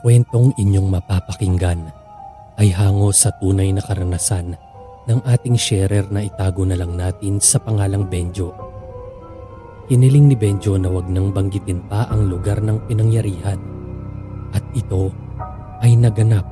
kwentong inyong mapapakinggan ay hango sa tunay na karanasan ng ating sharer na itago na lang natin sa pangalang Benjo. Hiniling ni Benjo na wag nang banggitin pa ang lugar ng pinangyarihan at ito ay naganap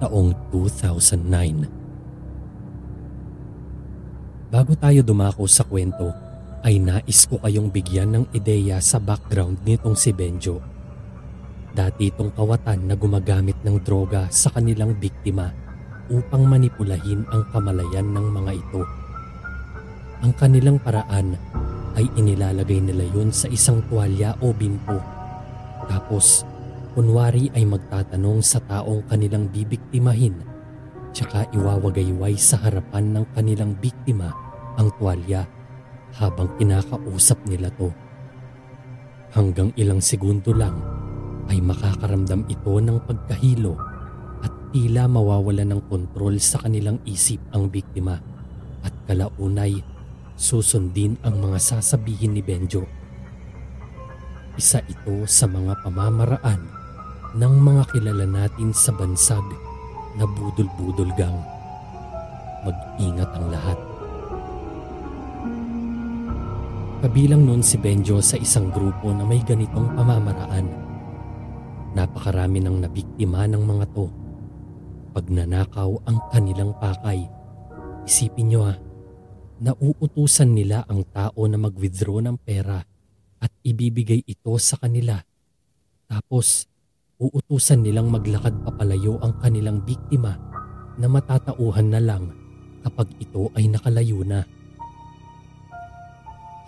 taong 2009. Bago tayo dumako sa kwento, ay nais ko kayong bigyan ng ideya sa background nitong si Benjo. Dati itong kawatan na gumagamit ng droga sa kanilang biktima upang manipulahin ang kamalayan ng mga ito. Ang kanilang paraan ay inilalagay nila yun sa isang tuwalya o bimpo. Tapos, kunwari ay magtatanong sa taong kanilang bibiktimahin tsaka iwawagayway sa harapan ng kanilang biktima ang tuwalya habang kinakausap nila to. Hanggang ilang segundo lang ay makakaramdam ito ng pagkahilo at tila mawawala ng kontrol sa kanilang isip ang biktima at kalaunay susundin ang mga sasabihin ni Benjo. Isa ito sa mga pamamaraan ng mga kilala natin sa bansag na budol-budol gang. Mag-ingat ang lahat. Kabilang noon si Benjo sa isang grupo na may ganitong pamamaraan Napakarami ng nabiktima ng mga to. Pagnanakaw ang kanilang pakay. Isipin nyo ah, nauutusan nila ang tao na mag-withdraw ng pera at ibibigay ito sa kanila. Tapos, uutusan nilang maglakad papalayo ang kanilang biktima na matatauhan na lang kapag ito ay nakalayo na.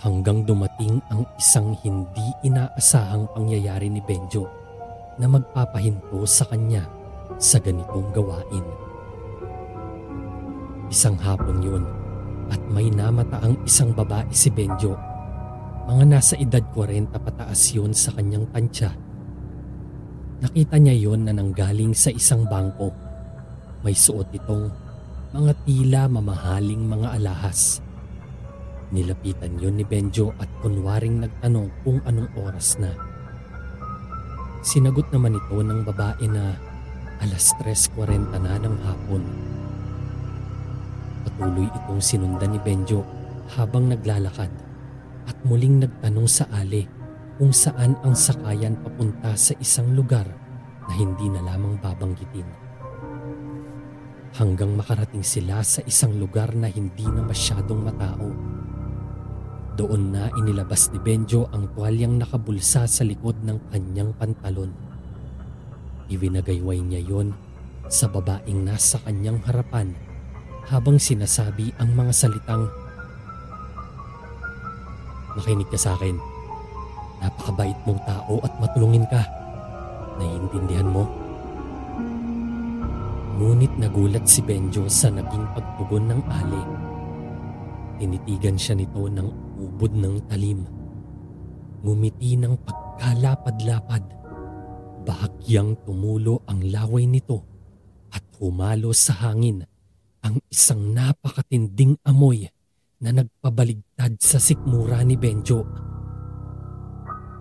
Hanggang dumating ang isang hindi inaasahang pangyayari ni Benjo na magpapahinto sa kanya sa ganitong gawain. Isang hapon yun at may namata ang isang babae si Benjo. Mga nasa edad 40 pataas yun sa kanyang tansya. Nakita niya yon na nanggaling sa isang bangko. May suot itong mga tila mamahaling mga alahas. Nilapitan yon ni Benjo at kunwaring nagtanong kung anong oras na. Sinagot naman ito ng babae na alas 3.40 na ng hapon. Patuloy itong sinundan ni Benjo habang naglalakad at muling nagtanong sa Ali kung saan ang sakayan papunta sa isang lugar na hindi na lamang babanggitin. Hanggang makarating sila sa isang lugar na hindi na masyadong matao doon na inilabas ni Benjo ang tuwalyang nakabulsa sa likod ng kanyang pantalon. Iwinagayway niya yon sa babaeng nasa kanyang harapan habang sinasabi ang mga salitang Makinig ka sa akin. Napakabait mong tao at matulungin ka. Naiintindihan mo? Ngunit nagulat si Benjo sa naging pagtugon ng ali. Tinitigan siya nito ng ubod ng talim. Ngumiti ng pagkalapad-lapad. Bahagyang tumulo ang laway nito at humalo sa hangin ang isang napakatinding amoy na nagpabaligtad sa sikmura ni Benjo.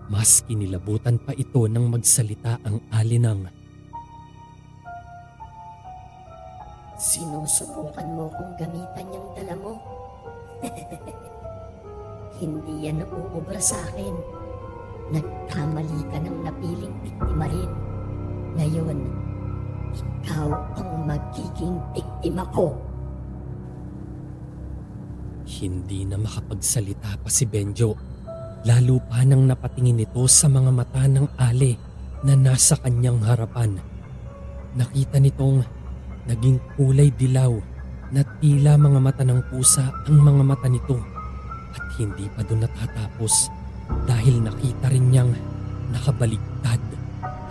Mas kinilabutan pa ito nang magsalita ang alinang. Sinusubukan mo kung gamitan yung dala mo? Hindi yan nauubra sa akin. Nagkamali ka ng napiling biktima rin. Ngayon, ikaw ang magiging biktima ko. Hindi na makapagsalita pa si Benjo. Lalo pa nang napatingin ito sa mga mata ng ale na nasa kanyang harapan. Nakita nitong naging kulay dilaw na tila mga mata ng pusa ang mga mata nito at hindi pa doon natatapos dahil nakita rin niyang nakabaligtad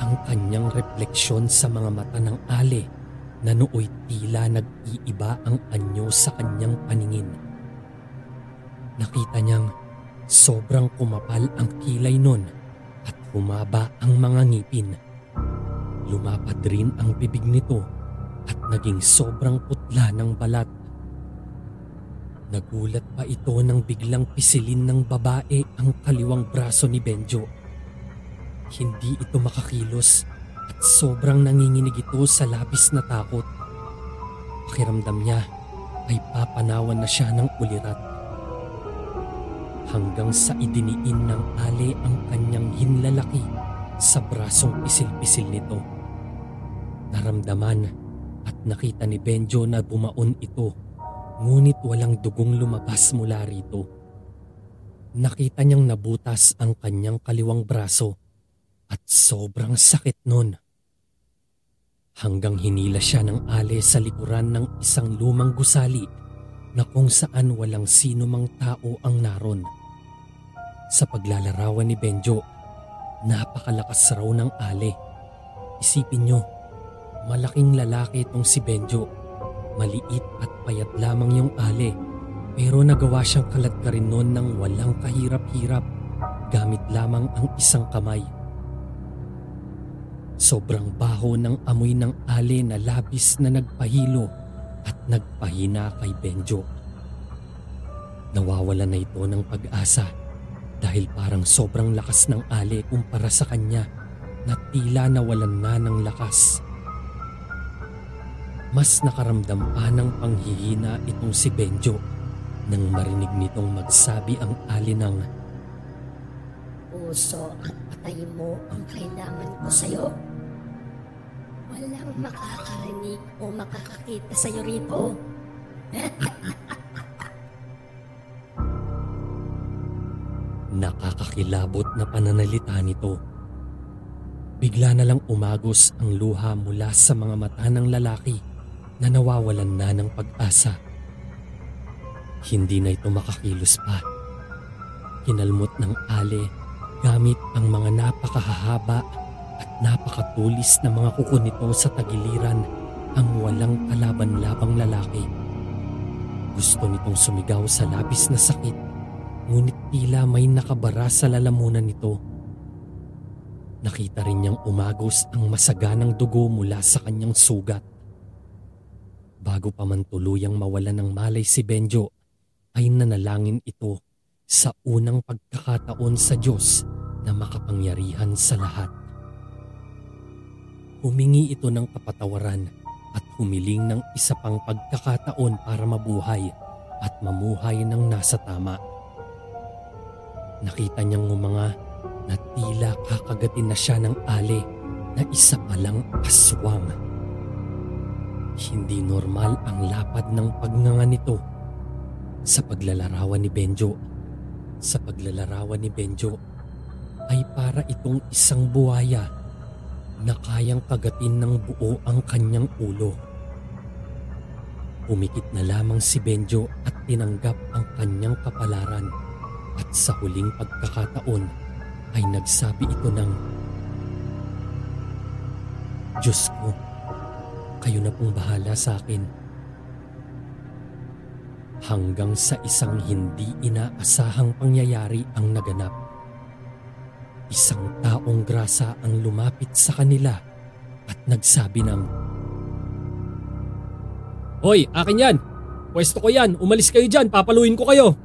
ang kanyang refleksyon sa mga mata ng ale na nooy tila nag-iiba ang anyo sa kanyang paningin. Nakita niyang sobrang kumapal ang kilay nun at humaba ang mga ngipin. Lumapad rin ang bibig nito at naging sobrang putla ng balat Nagulat pa ito nang biglang pisilin ng babae ang kaliwang braso ni Benjo. Hindi ito makakilos at sobrang nanginginig ito sa labis na takot. Pakiramdam niya ay papanawan na siya ng ulirat. Hanggang sa idiniin ng ali ang kanyang hinlalaki sa brasong pisil-pisil nito. Naramdaman at nakita ni Benjo na bumaon ito ngunit walang dugong lumabas mula rito. Nakita niyang nabutas ang kanyang kaliwang braso at sobrang sakit nun. Hanggang hinila siya ng ale sa likuran ng isang lumang gusali na kung saan walang sino mang tao ang naron. Sa paglalarawan ni Benjo, napakalakas raw ng ale. Isipin nyo, malaking lalaki itong si Benjo. Maliit at payat lamang yung ale pero nagawa siyang kalat ka rin noon ng walang kahirap-hirap gamit lamang ang isang kamay. Sobrang baho ng amoy ng ali na labis na nagpahilo at nagpahina kay Benjo. Nawawala na ito ng pag-asa dahil parang sobrang lakas ng ali kumpara sa kanya na tila nawalan na ng lakas. Mas nakaramdam pa ng panghihina itong si Benjo nang marinig nitong magsabi ang ali ng Puso at patay mo ang kailangan ko sa'yo. Walang makakarinig o makakakita sa'yo rito. Nakakakilabot na pananalita nito. Bigla na lang umagos ang luha mula sa mga mata ng lalaki na nawawalan na ng pag-asa. Hindi na ito makakilos pa. Hinalmot ng ale gamit ang mga napakahahaba at napakatulis na mga kuko nito sa tagiliran ang walang kalaban-labang lalaki. Gusto nitong sumigaw sa labis na sakit ngunit tila may nakabara sa lalamunan nito. Nakita rin niyang umagos ang masaganang dugo mula sa kanyang sugat. Bago pa man tuluyang mawala ng malay si Benjo, ay nanalangin ito sa unang pagkakataon sa Diyos na makapangyarihan sa lahat. Humingi ito ng kapatawaran at humiling ng isa pang pagkakataon para mabuhay at mamuhay ng nasa tama. Nakita niyang umanga na tila kakagatin na siya ng ali na isa palang aswang. Hindi normal ang lapad ng pagnganga nito. Sa paglalarawan ni Benjo, sa paglalarawan ni Benjo, ay para itong isang buhaya na kayang kagatin ng buo ang kanyang ulo. Umikit na lamang si Benjo at tinanggap ang kanyang kapalaran at sa huling pagkakataon ay nagsabi ito ng Diyos ko, kayo na pong bahala sa akin. Hanggang sa isang hindi inaasahang pangyayari ang naganap. Isang taong grasa ang lumapit sa kanila at nagsabi ng Hoy, akin yan! Pwesto ko yan! Umalis kayo dyan! Papaluin ko kayo!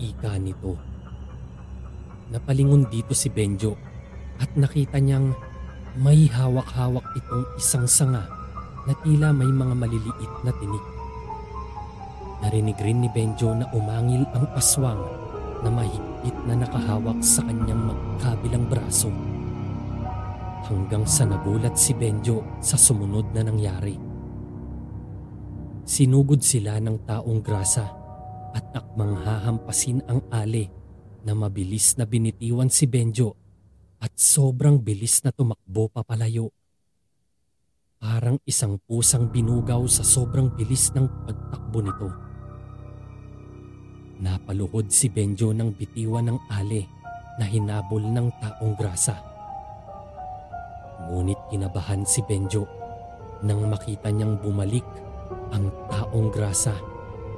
Ika nito. Napalingon dito si Benjo at nakita niyang may hawak-hawak itong isang sanga na tila may mga maliliit na tinik. Narinig rin ni Benjo na umangil ang aswang na mahigpit na nakahawak sa kanyang magkabilang braso. Hanggang sa nagulat si Benjo sa sumunod na nangyari. Sinugod sila ng taong grasa at akmang hahampasin ang ale na mabilis na binitiwan si Benjo at sobrang bilis na tumakbo papalayo. Parang isang pusang binugaw sa sobrang bilis ng pagtakbo nito. Napaluhod si Benjo ng bitiwan ng ale na hinabol ng taong grasa. Ngunit kinabahan si Benjo nang makita niyang bumalik ang taong grasa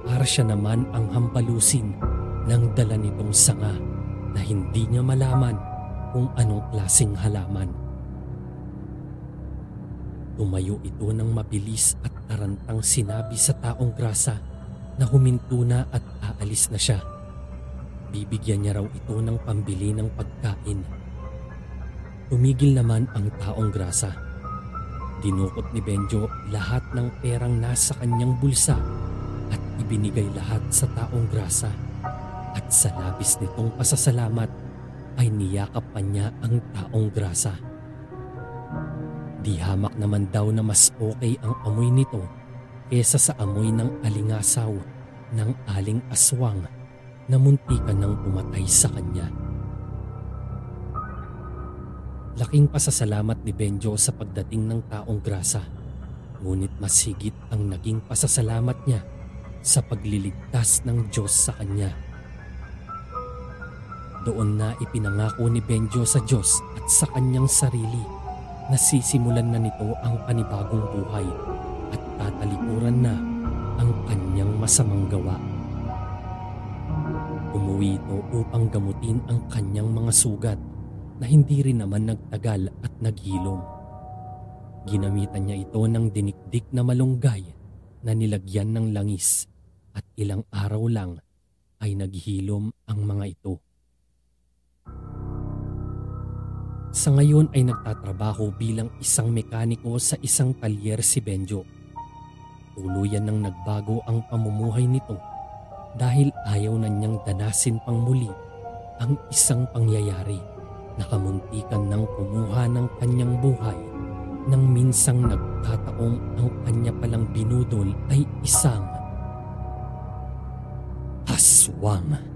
para siya naman ang hampalusin ng dala nitong sanga na hindi niya malaman kung anong klaseng halaman. Tumayo ito ng mabilis at tarantang sinabi sa taong grasa na huminto na at aalis na siya. Bibigyan niya raw ito ng pambili ng pagkain. Tumigil naman ang taong grasa. Dinukot ni Benjo lahat ng perang nasa kanyang bulsa at ibinigay lahat sa taong grasa. At sa labis nitong pasasalamat ay niyakap pa niya ang taong grasa. Di hamak naman daw na mas okay ang amoy nito kesa sa amoy ng alingasaw ng aling aswang na muntikan ng pumatay sa kanya. Laking pasasalamat ni Benjo sa pagdating ng taong grasa. Ngunit mas higit ang naging pasasalamat niya sa pagliligtas ng Diyos sa kanya. Doon na ipinangako ni Benjo sa Diyos at sa kanyang sarili na sisimulan na nito ang panibagong buhay at tatalikuran na ang kanyang masamang gawa. Umuwi ito upang gamutin ang kanyang mga sugat na hindi rin naman nagtagal at naghilom. Ginamitan niya ito ng dinikdik na malunggay na nilagyan ng langis at ilang araw lang ay naghilom ang mga ito. Sa ngayon ay nagtatrabaho bilang isang mekaniko sa isang talyer si Benjo. Tuluyan nang nagbago ang pamumuhay nito dahil ayaw na niyang danasin pang muli ang isang pangyayari nakamuntikan ng kumuha ng kanyang buhay nang minsang nagkataong ang kanya palang binudol ay isang aswang.